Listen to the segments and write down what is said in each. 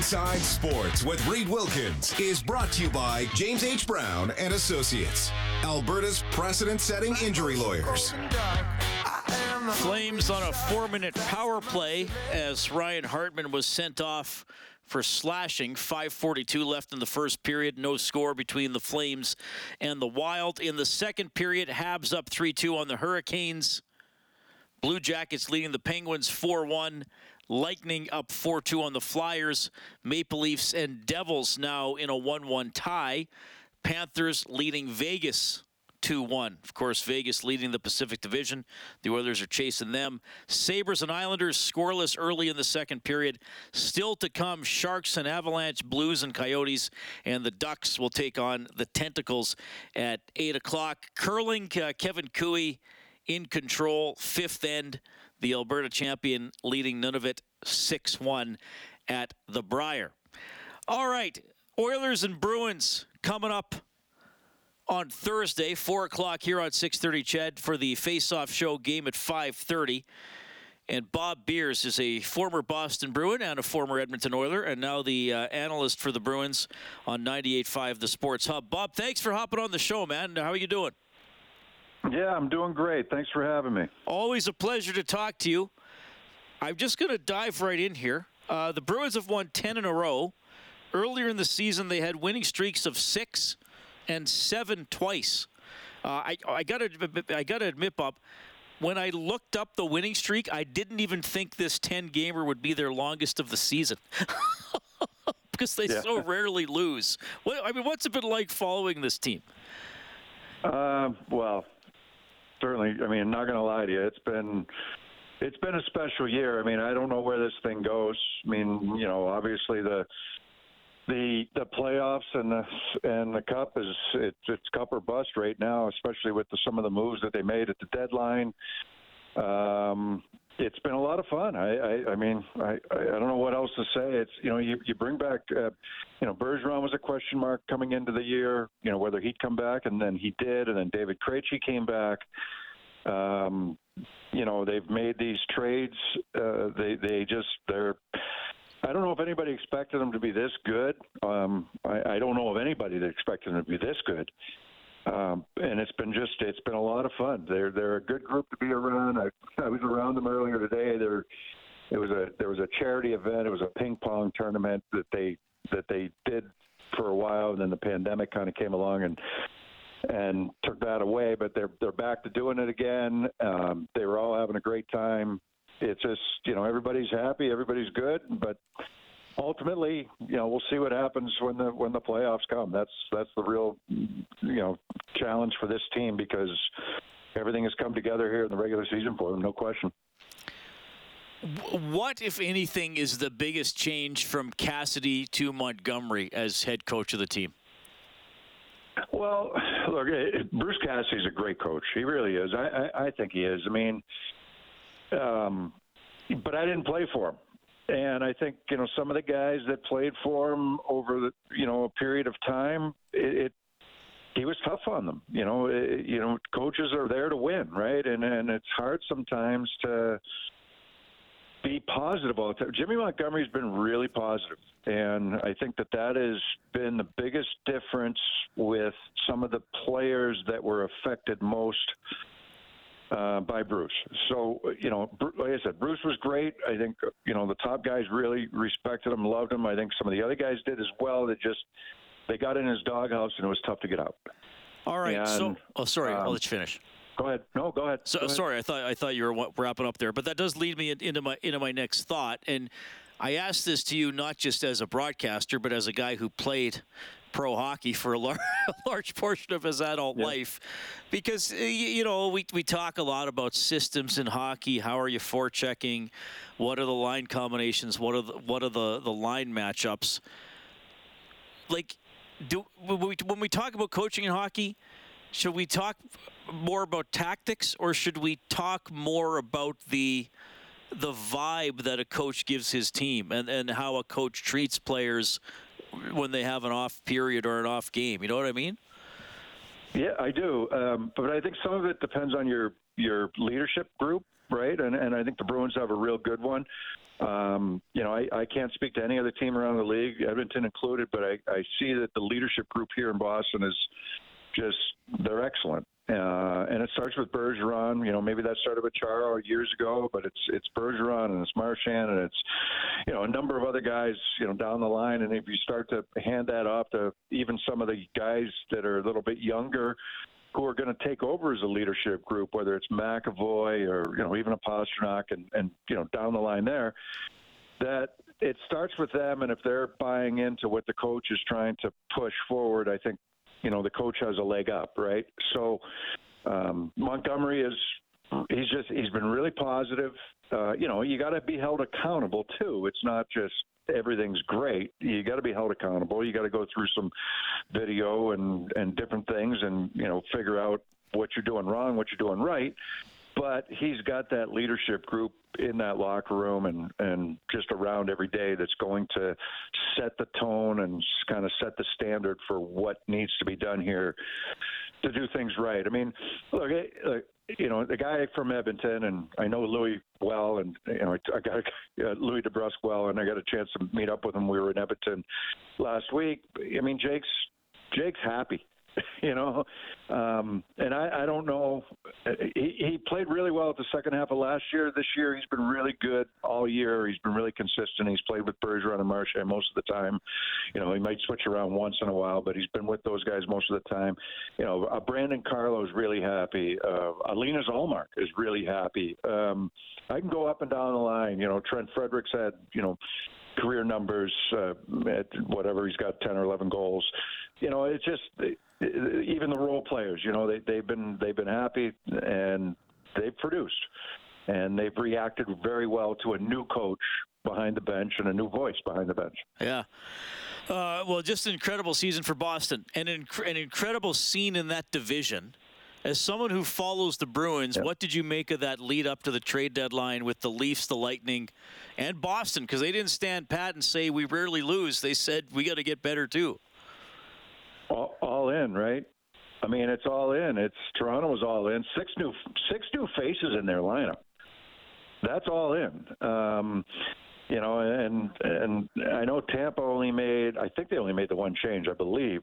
Inside Sports with Reed Wilkins is brought to you by James H. Brown and Associates, Alberta's precedent-setting injury lawyers. Flames on a four-minute power play as Ryan Hartman was sent off for slashing. 5:42 left in the first period. No score between the Flames and the Wild. In the second period, Habs up 3-2 on the Hurricanes. Blue Jackets leading the Penguins 4-1. Lightning up 4 2 on the Flyers. Maple Leafs and Devils now in a 1 1 tie. Panthers leading Vegas 2 1. Of course, Vegas leading the Pacific Division. The Oilers are chasing them. Sabres and Islanders scoreless early in the second period. Still to come Sharks and Avalanche, Blues and Coyotes. And the Ducks will take on the Tentacles at 8 o'clock. Curling, uh, Kevin Koe in control, fifth end the Alberta champion leading Nunavut 6 1 at the Brier. All right, Oilers and Bruins coming up on Thursday, 4 o'clock here on 630 Ched for the face-off show game at 530. And Bob Beers is a former Boston Bruin and a former Edmonton Oiler, and now the uh, analyst for the Bruins on 98.5 The Sports Hub. Bob, thanks for hopping on the show, man. How are you doing? Yeah, I'm doing great. Thanks for having me. Always a pleasure to talk to you. I'm just going to dive right in here. Uh, the Bruins have won 10 in a row. Earlier in the season, they had winning streaks of six and seven twice. Uh, I, I got to I got to admit, Bob, when I looked up the winning streak, I didn't even think this 10 gamer would be their longest of the season. because they yeah. so rarely lose. What, I mean, what's it been like following this team? Uh, well, certainly. I mean, not going to lie to you, it's been it's been a special year. I mean, I don't know where this thing goes. I mean, you know, obviously the the the playoffs and the and the cup is it's it's cup or bust right now, especially with the, some of the moves that they made at the deadline. Um, it's been a lot of fun. I, I, I mean, I, I don't know what else to say. It's you know, you, you bring back, uh, you know, Bergeron was a question mark coming into the year. You know, whether he'd come back, and then he did, and then David Krejci came back. Um, you know, they've made these trades. Uh, they they just they're. I don't know if anybody expected them to be this good. Um, I, I don't know of anybody that expected them to be this good. Um, and it's been just it's been a lot of fun. They're they're a good group to be around. I I was around them earlier today. There it was a there was a charity event. It was a ping pong tournament that they that they did for a while, and then the pandemic kind of came along and and took that away. But they're they're back to doing it again. Um, they were all having a great time. It's just you know everybody's happy, everybody's good, but ultimately, you know, we'll see what happens when the when the playoffs come. That's that's the real, you know, challenge for this team because everything has come together here in the regular season for them, no question. What, if anything, is the biggest change from Cassidy to Montgomery as head coach of the team? Well, look, Bruce Cassidy's a great coach. He really is. I, I, I think he is. I mean, um, but I didn't play for him. And I think you know some of the guys that played for him over the you know a period of time, it, it he was tough on them. You know, it, you know, coaches are there to win, right? And and it's hard sometimes to be positive all the time. Jimmy Montgomery's been really positive, and I think that that has been the biggest difference with some of the players that were affected most uh, by Bruce. So, you know, like I said, Bruce was great. I think, you know, the top guys really respected him, loved him. I think some of the other guys did as well. They just, they got in his doghouse and it was tough to get out. All right. And, so, oh, sorry. Um, I'll let you finish. Go ahead. No, go ahead. So, go ahead. sorry, I thought I thought you were wrapping up there, but that does lead me into my into my next thought. And I ask this to you not just as a broadcaster, but as a guy who played pro hockey for a large, large portion of his adult Yeah. life, because uh, you know we we talk a lot about systems in hockey. How are you forechecking? What are the line combinations? What are the, what are the the line matchups? Like, do when we when we talk about coaching in hockey, should we talk more about tactics or should we talk more about the the vibe that a coach gives his team and, and how a coach treats players when they have an off period or an off game. You know what I mean? Yeah, I do. Um, but I think some of it depends on your your leadership group, right? And and I think the Bruins have a real good one. Um, you know, I, I can't speak to any other team around the league, Edmonton included, but I, I see that the leadership group here in Boston is just they're excellent. Uh, and it starts with Bergeron. You know, maybe that started with Chara years ago, but it's it's Bergeron and it's Marchand and it's you know a number of other guys you know down the line. And if you start to hand that off to even some of the guys that are a little bit younger, who are going to take over as a leadership group, whether it's McAvoy or you know even a Pastrnak and and you know down the line there, that it starts with them, and if they're buying into what the coach is trying to push forward, I think you know the coach has a leg up, right? So um, Montgomery is he's just he's been really positive. Uh, you know, you got to be held accountable too. It's not just everything's great. You got to be held accountable. You got to go through some video and and different things, and you know, figure out what you're doing wrong, what you're doing right. But he's got that leadership group in that locker room and and just around every day that's going to set the tone and kind of set the standard for what needs to be done here to do things right. I mean, look, you know, the guy from Edmonton, and I know Louis well, and you know, I got uh, Louis DeBrusk well, and I got a chance to meet up with him. We were in Edmonton last week. I mean, Jake's Jake's happy, you know, um, and I, I don't know. He, he played really well at the second half of last year. This year, he's been really good all year. He's been really consistent. He's played with Bergeron and Marchand most of the time. You know, he might switch around once in a while, but he's been with those guys most of the time. You know, uh, Brandon Carlo is really happy. Uh, Linus Ullmark is really happy. Um, I can go up and down the line. You know, Trent Fredericks had, you know, career numbers uh, at whatever he's got 10 or 11 goals you know it's just even the role players you know they they've been they've been happy and they've produced and they've reacted very well to a new coach behind the bench and a new voice behind the bench Yeah. Uh, well, just an incredible season for Boston and an, inc- an incredible scene in that division. As someone who follows the Bruins, Yeah. what did you make of that lead up to the trade deadline with the Leafs, the Lightning, and Boston? Because they didn't stand pat and say we rarely lose. They said we got to get better too. All, all in right? I mean it's all in. It's toronto was all in. Six new six new faces in their lineup. That's all in. Um you know, and and I know Tampa only made, I think they only made the one change, I believe,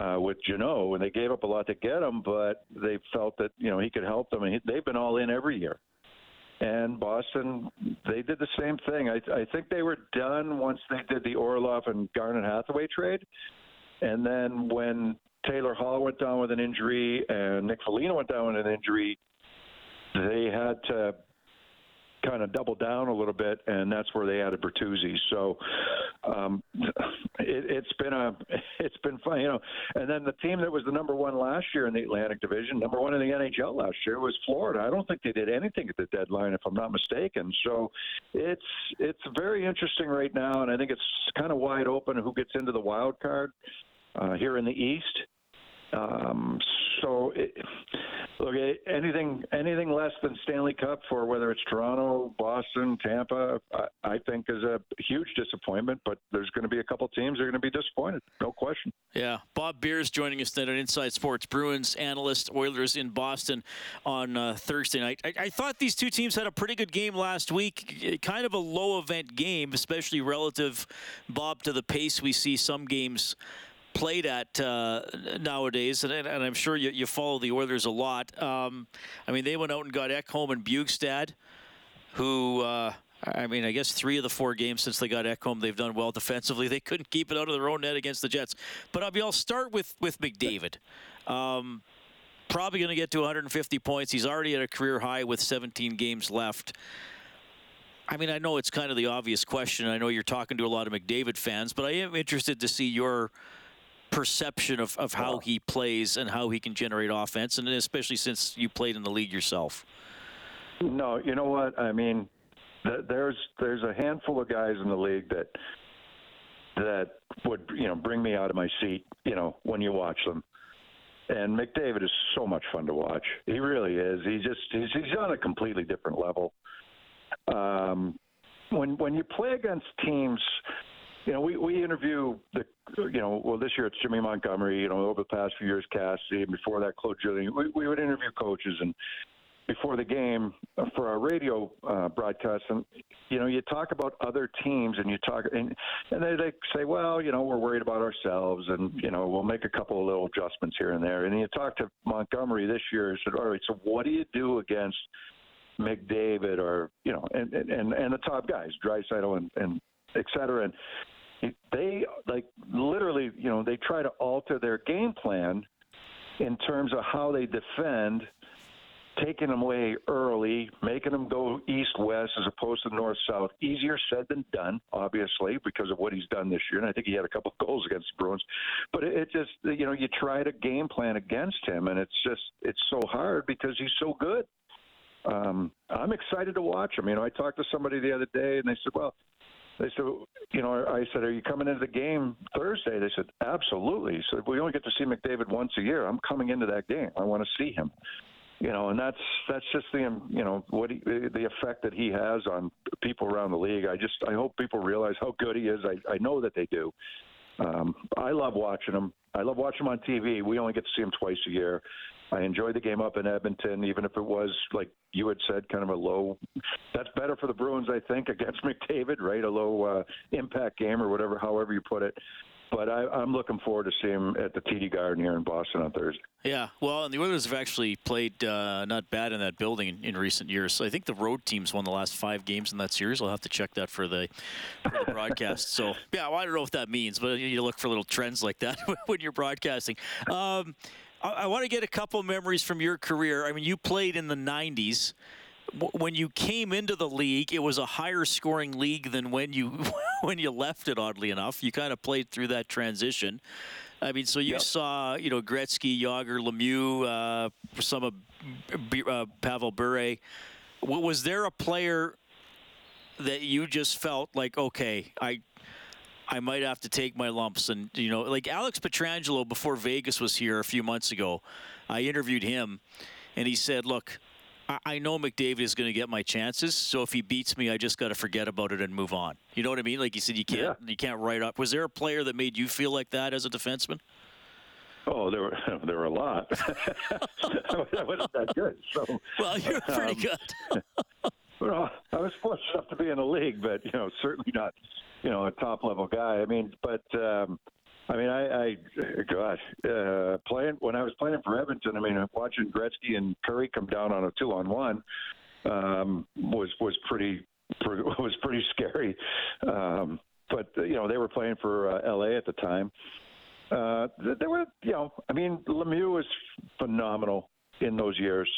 uh, with Jeannot, and they gave up a lot to get him, but they felt that you know he could help them, and he, they've been all in every year. And Boston, they did the same thing. I, I think they were done once they did the Orlov and Garnet Hathaway trade, and then when Taylor Hall went down with an injury and Nick Foligno went down with an injury, they had to kind of double down a little bit, and that's where they added Bertuzzi. So um, it, it's been a it's been fun, you know. And then the team that was the number one last year in the Atlantic Division, number one in the NHL last year, was Florida. I don't think they did anything at the deadline, if I'm not mistaken. So it's it's very interesting right now, and I think it's kind of wide open who gets into the wild card uh, here in the East. Um, so, it, look, anything anything less than Stanley Cup for whether it's Toronto, Boston, Tampa, I, I think is a huge disappointment. But there's going to be a couple teams that are going to be disappointed, no question. Yeah, Bob Beers joining us tonight on Inside Sports. Bruins analyst, Oilers in Boston on uh, Thursday night. I, I thought these two teams had a pretty good game last week. Kind of a low event game, especially relative, Bob, to the pace we see some games played at uh, nowadays, and, and I'm sure you, you follow the Oilers a lot. Um, I mean, they went out and got Ekholm and Bjugstad, who. Uh, I mean, I guess three of the four games since they got Ekholm, they've done well defensively. They couldn't keep it out of their own net against the Jets. But I'll, be, I'll start with with McDavid. Um, probably going to get to 150 points. He's already at a career high with 17 games left. I mean, I know it's kind of the obvious question. I know you're talking to a lot of McDavid fans, but I am interested to see your perception of, of how he plays and how he can generate offense, and especially since you played in the league yourself. No, you know what? I mean, there's there's a handful of guys in the league that that would you know bring me out of my seat. You know, when you watch them. And McDavid is so much fun to watch. He really is. He just he's, he's on a completely different level. Um, when when you play against teams, you know, we, we interview the, you know, well, this year it's Jimmy Montgomery, you know, over the past few years, Cassidy, and before that, Claude Julien. We, we would interview coaches, and before the game for our radio uh, broadcast, and you know, you talk about other teams, and you talk, and and they, they say, well, you know, we're worried about ourselves, and you know, we'll make a couple of little adjustments here and there. And you talk to Montgomery this year, and said, all right, so what do you do against McDavid or you know, and and and the top guys, Draisaitl and and et cetera, and they like literally, you know, they try to alter their game plan in terms of how they defend taking them away early, making them go east west as opposed to north south. Easier said than done, obviously, because of what he's done this year. And I think he had a couple of goals against the Bruins. But it, it just, you know, you try to game plan against him, and it's just, it's so hard because he's so good. Um, I'm excited to watch him. You know, I talked to somebody the other day, and they said, well, they said, you know, I said, are you coming into the game Thursday? They said, absolutely. So we only get to see McDavid once a year. I'm coming into that game. I want to see him you know, and that's that's just the you know what he, the effect that he has on people around the league. I just I hope people realize how good he is. I I know that they do. Um, I love watching him. I love watching him on TV. We only get to see him twice a year. I enjoyed the game up in Edmonton, even if it was like you had said, kind of a low. That's better for the Bruins, I think, against McDavid, right? A low uh, impact game or whatever, however you put it but I, am looking forward to seeing him at the TD Garden here in Boston on Thursday. Yeah, well, and the Oilers have actually played uh, not bad in that building in, in, recent years. So I think the road teams won the last five games in that series. I'll have to check that for the, for the broadcast. So yeah, well, I don't know what that means, but you need to look for little trends like that when you're broadcasting. Um, I, I want to get a couple memories from your career. I mean, you played in the '90s when you came into the league, it was a higher scoring league than when you when you left it. Oddly enough, you kind of played through that transition. I mean, so you yep. saw you know Gretzky, Jagr, Lemieux, uh, some of uh, Pavel Bure. Was there a player that you just felt like, okay, I I might have to take my lumps. And, you know, like Alex Pietrangelo before Vegas was here a few months ago, I interviewed him and he said, look, I know McDavid is going to get my chances. So if he beats me, I just got to forget about it and move on. You know what I mean? Like you said, you can't yeah. you can't write up. Was there a player that made you feel like that as a defenseman? Oh, there were there were a lot. I wasn't that good. So well, you're pretty um, good. well, I was fortunate enough to be in the league, but you know, certainly not, you know, a top level guy. I mean, but um, I mean, I, I gosh, uh, playing when I was playing for Edmonton. I mean, watching Gretzky and Kurri come down on a two-on-one um, was was pretty was pretty scary. Um, but you know, they were playing for uh, L.A. at the time. Uh, there were, you know, I mean, Lemieux was phenomenal in those years.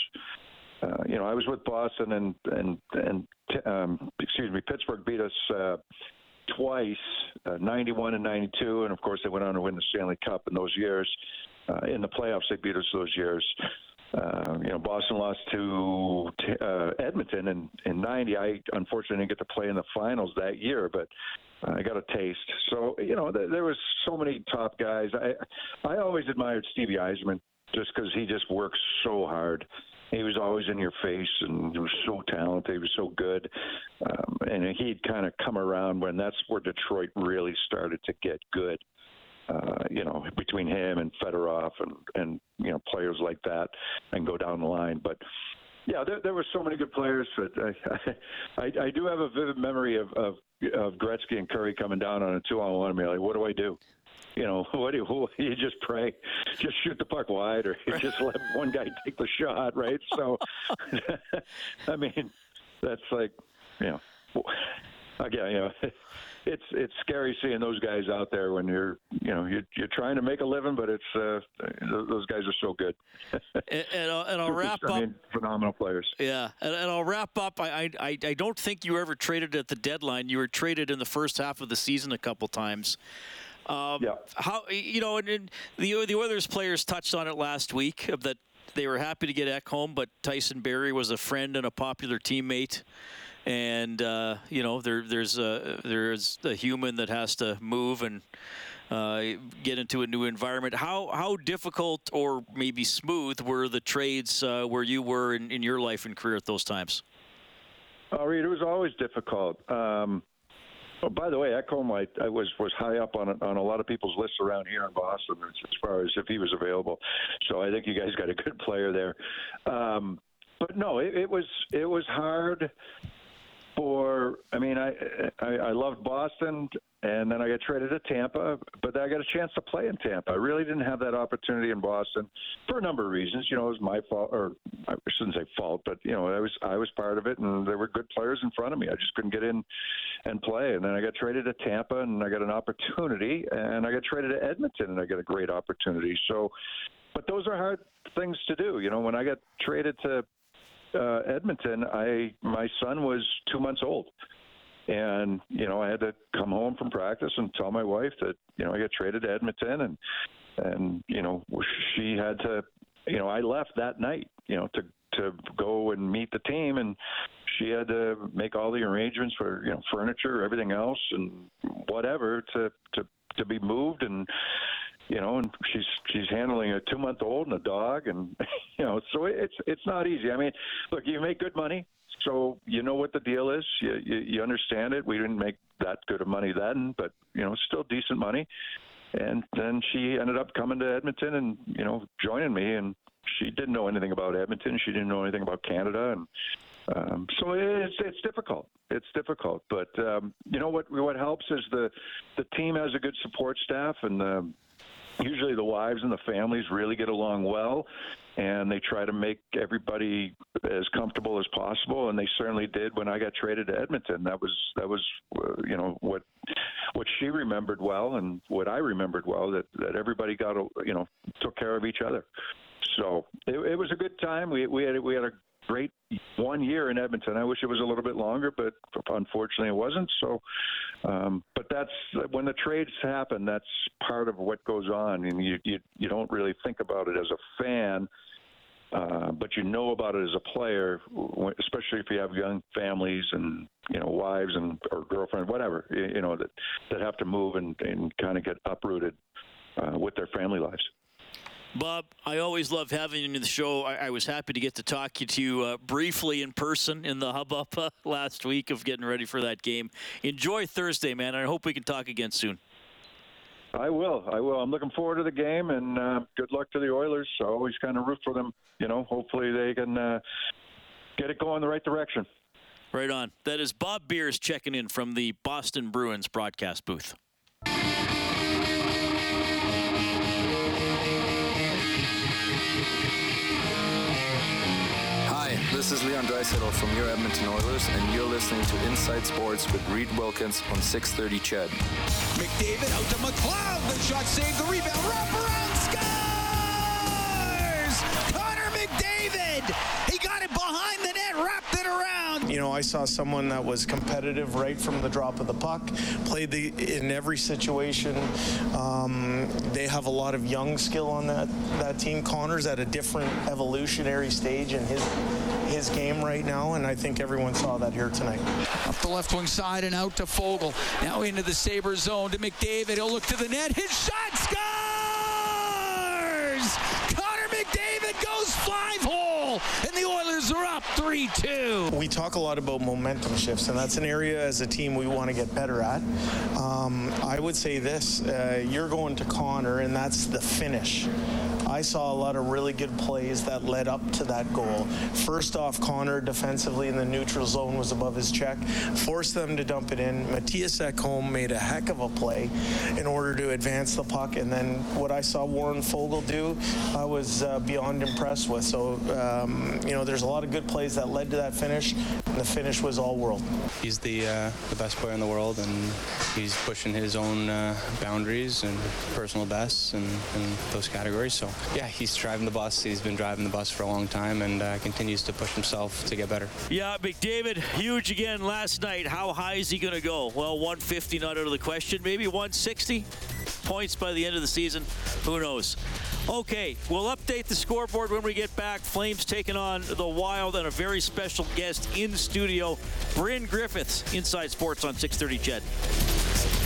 Uh, you know, I was with Boston and and and um, excuse me, Pittsburgh beat us uh, twice, uh, 91 and 92, and of course they went on to win the Stanley Cup in those years. Uh, in the playoffs, they beat us those years. Uh, you know, Boston lost to uh, Edmonton in, in 90. I unfortunately didn't get to play in the finals that year, but I got a taste. So, you know, th- there was so many top guys. I I always admired Stevie Yzerman just because he just works so hard he was always in your face and he was so talented. He was so good. Um, and he'd kind of come around when that's where Detroit really started to get good. Uh, you know, between him and Fedorov and, and, you know, players like that and go down the line. But, yeah, there, there were so many good players. But I, I, I do have a vivid memory of, of, of Gretzky and Kurri coming down on a two-on-one. I mean, like, what do I do? You know, what do you, you just pray, just shoot the puck wide, or you just let one guy take the shot, right? So, I mean, that's like, you know, again, you know, it's it's scary seeing those guys out there when you're, you know, you're, you're trying to make a living, but it's uh, those guys are so good. and, and, I'll, and I'll wrap I up. Mean, phenomenal players. Yeah, and, and I'll wrap up. I, I I don't think you ever traded at the deadline. You were traded in the first half of the season a couple times. Um, yeah. How you know, and, and the the Oilers players touched on it last week that they were happy to get Ekholm, but Tyson Barrie was a friend and a popular teammate. And uh, you know, there, there's a there's a human that has to move and uh, get into a new environment. How how difficult or maybe smooth were the trades uh, where you were in, in your life and career at those times? Oh, Reed, it was always difficult. Um, Oh, by the way, Ekholm, I, I was was high up on on a lot of people's lists around here in Boston as far as if he was available. So I think you guys got a good player there. Um, but no, it, it was it was hard for. I mean, I, I I loved Boston, and then I got traded to Tampa, but I got a chance to play in Tampa. I really didn't have that opportunity in Boston for a number of reasons. You know, it was my fault, or I shouldn't say fault, but you know, I was I was part of it, and there were good players in front of me. I just couldn't get in and play. And then I got traded to Tampa, and I got an opportunity, and I got traded to Edmonton, and I got a great opportunity. So, but those are hard things to do. You know, when I got traded to uh, Edmonton, I my son was two months old, and you know I had to come home from practice and tell my wife that you know I got traded to Edmonton, and and you know she had to, you know I left that night, you know to to go and meet the team, and she had to make all the arrangements for you know furniture, everything else, and whatever to to to be moved and you know, and she's she's handling a two month old and a dog, and you know, so it's it's not easy. I mean, look, you make good money, so you know what the deal is. You you, you understand it. We didn't make that good of money then, but you know, still decent money. And then she ended up coming to Edmonton and you know joining me, and she didn't know anything about Edmonton. She didn't know anything about Canada, and um, so it's it's difficult. It's difficult, but um, you know what? What helps is the the team has a good support staff, and the usually the wives and the families really get along well and they try to make everybody as comfortable as possible and they certainly did when I got traded to Edmonton that was that was uh, you know what what she remembered well and what I remembered well that that everybody got you know took care of each other so it, it was a good time we we had we had a great one year in Edmonton. I wish it was a little bit longer, but unfortunately it wasn't. So, um, but that's when the trades happen. That's part of what goes on, and you you, you don't really think about it as a fan. Uh, but you know about it as a player, especially if you have young families and you know wives and or girlfriend, whatever you know that that have to move and, and kind of get uprooted uh, with their family lives. Bob, I always love having you in the show. I, I was happy to get to talk to you uh, briefly in person in the hub uh, last week of getting ready for that game. Enjoy Thursday, man. I hope we can talk again soon. I will. I will. I'm looking forward to the game, and uh, good luck to the Oilers. I always kind of root for them. You know, hopefully they can uh, get it going the right direction. Right on. That is Bob Beers checking in from the Boston Bruins broadcast booth. This is Leon Draisaitl from your Edmonton Oilers, and you're listening to Inside Sports with Reed Wilkins on 630 CHED. McDavid out to McLeod. The shot saved the rebound. Wraparound scores! Connor McDavid! He got it behind the net, wrapped it around. You know, I saw someone that was competitive right from the drop of the puck, played the, in every situation. Um, they have a lot of young skill on that, that team. Connor's at a different evolutionary stage in his his game right now, and I think everyone saw that here tonight. Up the left wing side and out to Foegele. Now into the Sabre zone to McDavid. He'll look to the net. His shot scores! Connor McDavid goes five hole, and the Oilers are up 3 2. We talk a lot about momentum shifts, and that's an area as a team we want to get better at. Um, I would say this uh, you're going to Connor, and that's the finish. I saw a lot of really good plays that led up to that goal. First off, Connor defensively in the neutral zone was above his check, forced them to dump it in. Mattias Ekholm made a heck of a play in order to advance the puck, and then what I saw Warren Foegele do, I was uh, beyond impressed with. So, um, you know, there's a lot of good plays that led to that finish, and the finish was all world. He's the uh, the best player in the world, and he's pushing his own uh, boundaries and personal bests and, and those categories. So yeah, he's driving the bus. He's been driving the bus for a long time and uh, continues to push himself to get better. Yeah, McDavid, huge again last night. How high is he going to go? Well, 150 not out of the question. Maybe 160. points by the end of the season. Who knows? Okay, we'll update the scoreboard when we get back. Flames taking on the Wild and a very special guest in studio, Bryn Griffiths, Inside Sports on 630 CHED.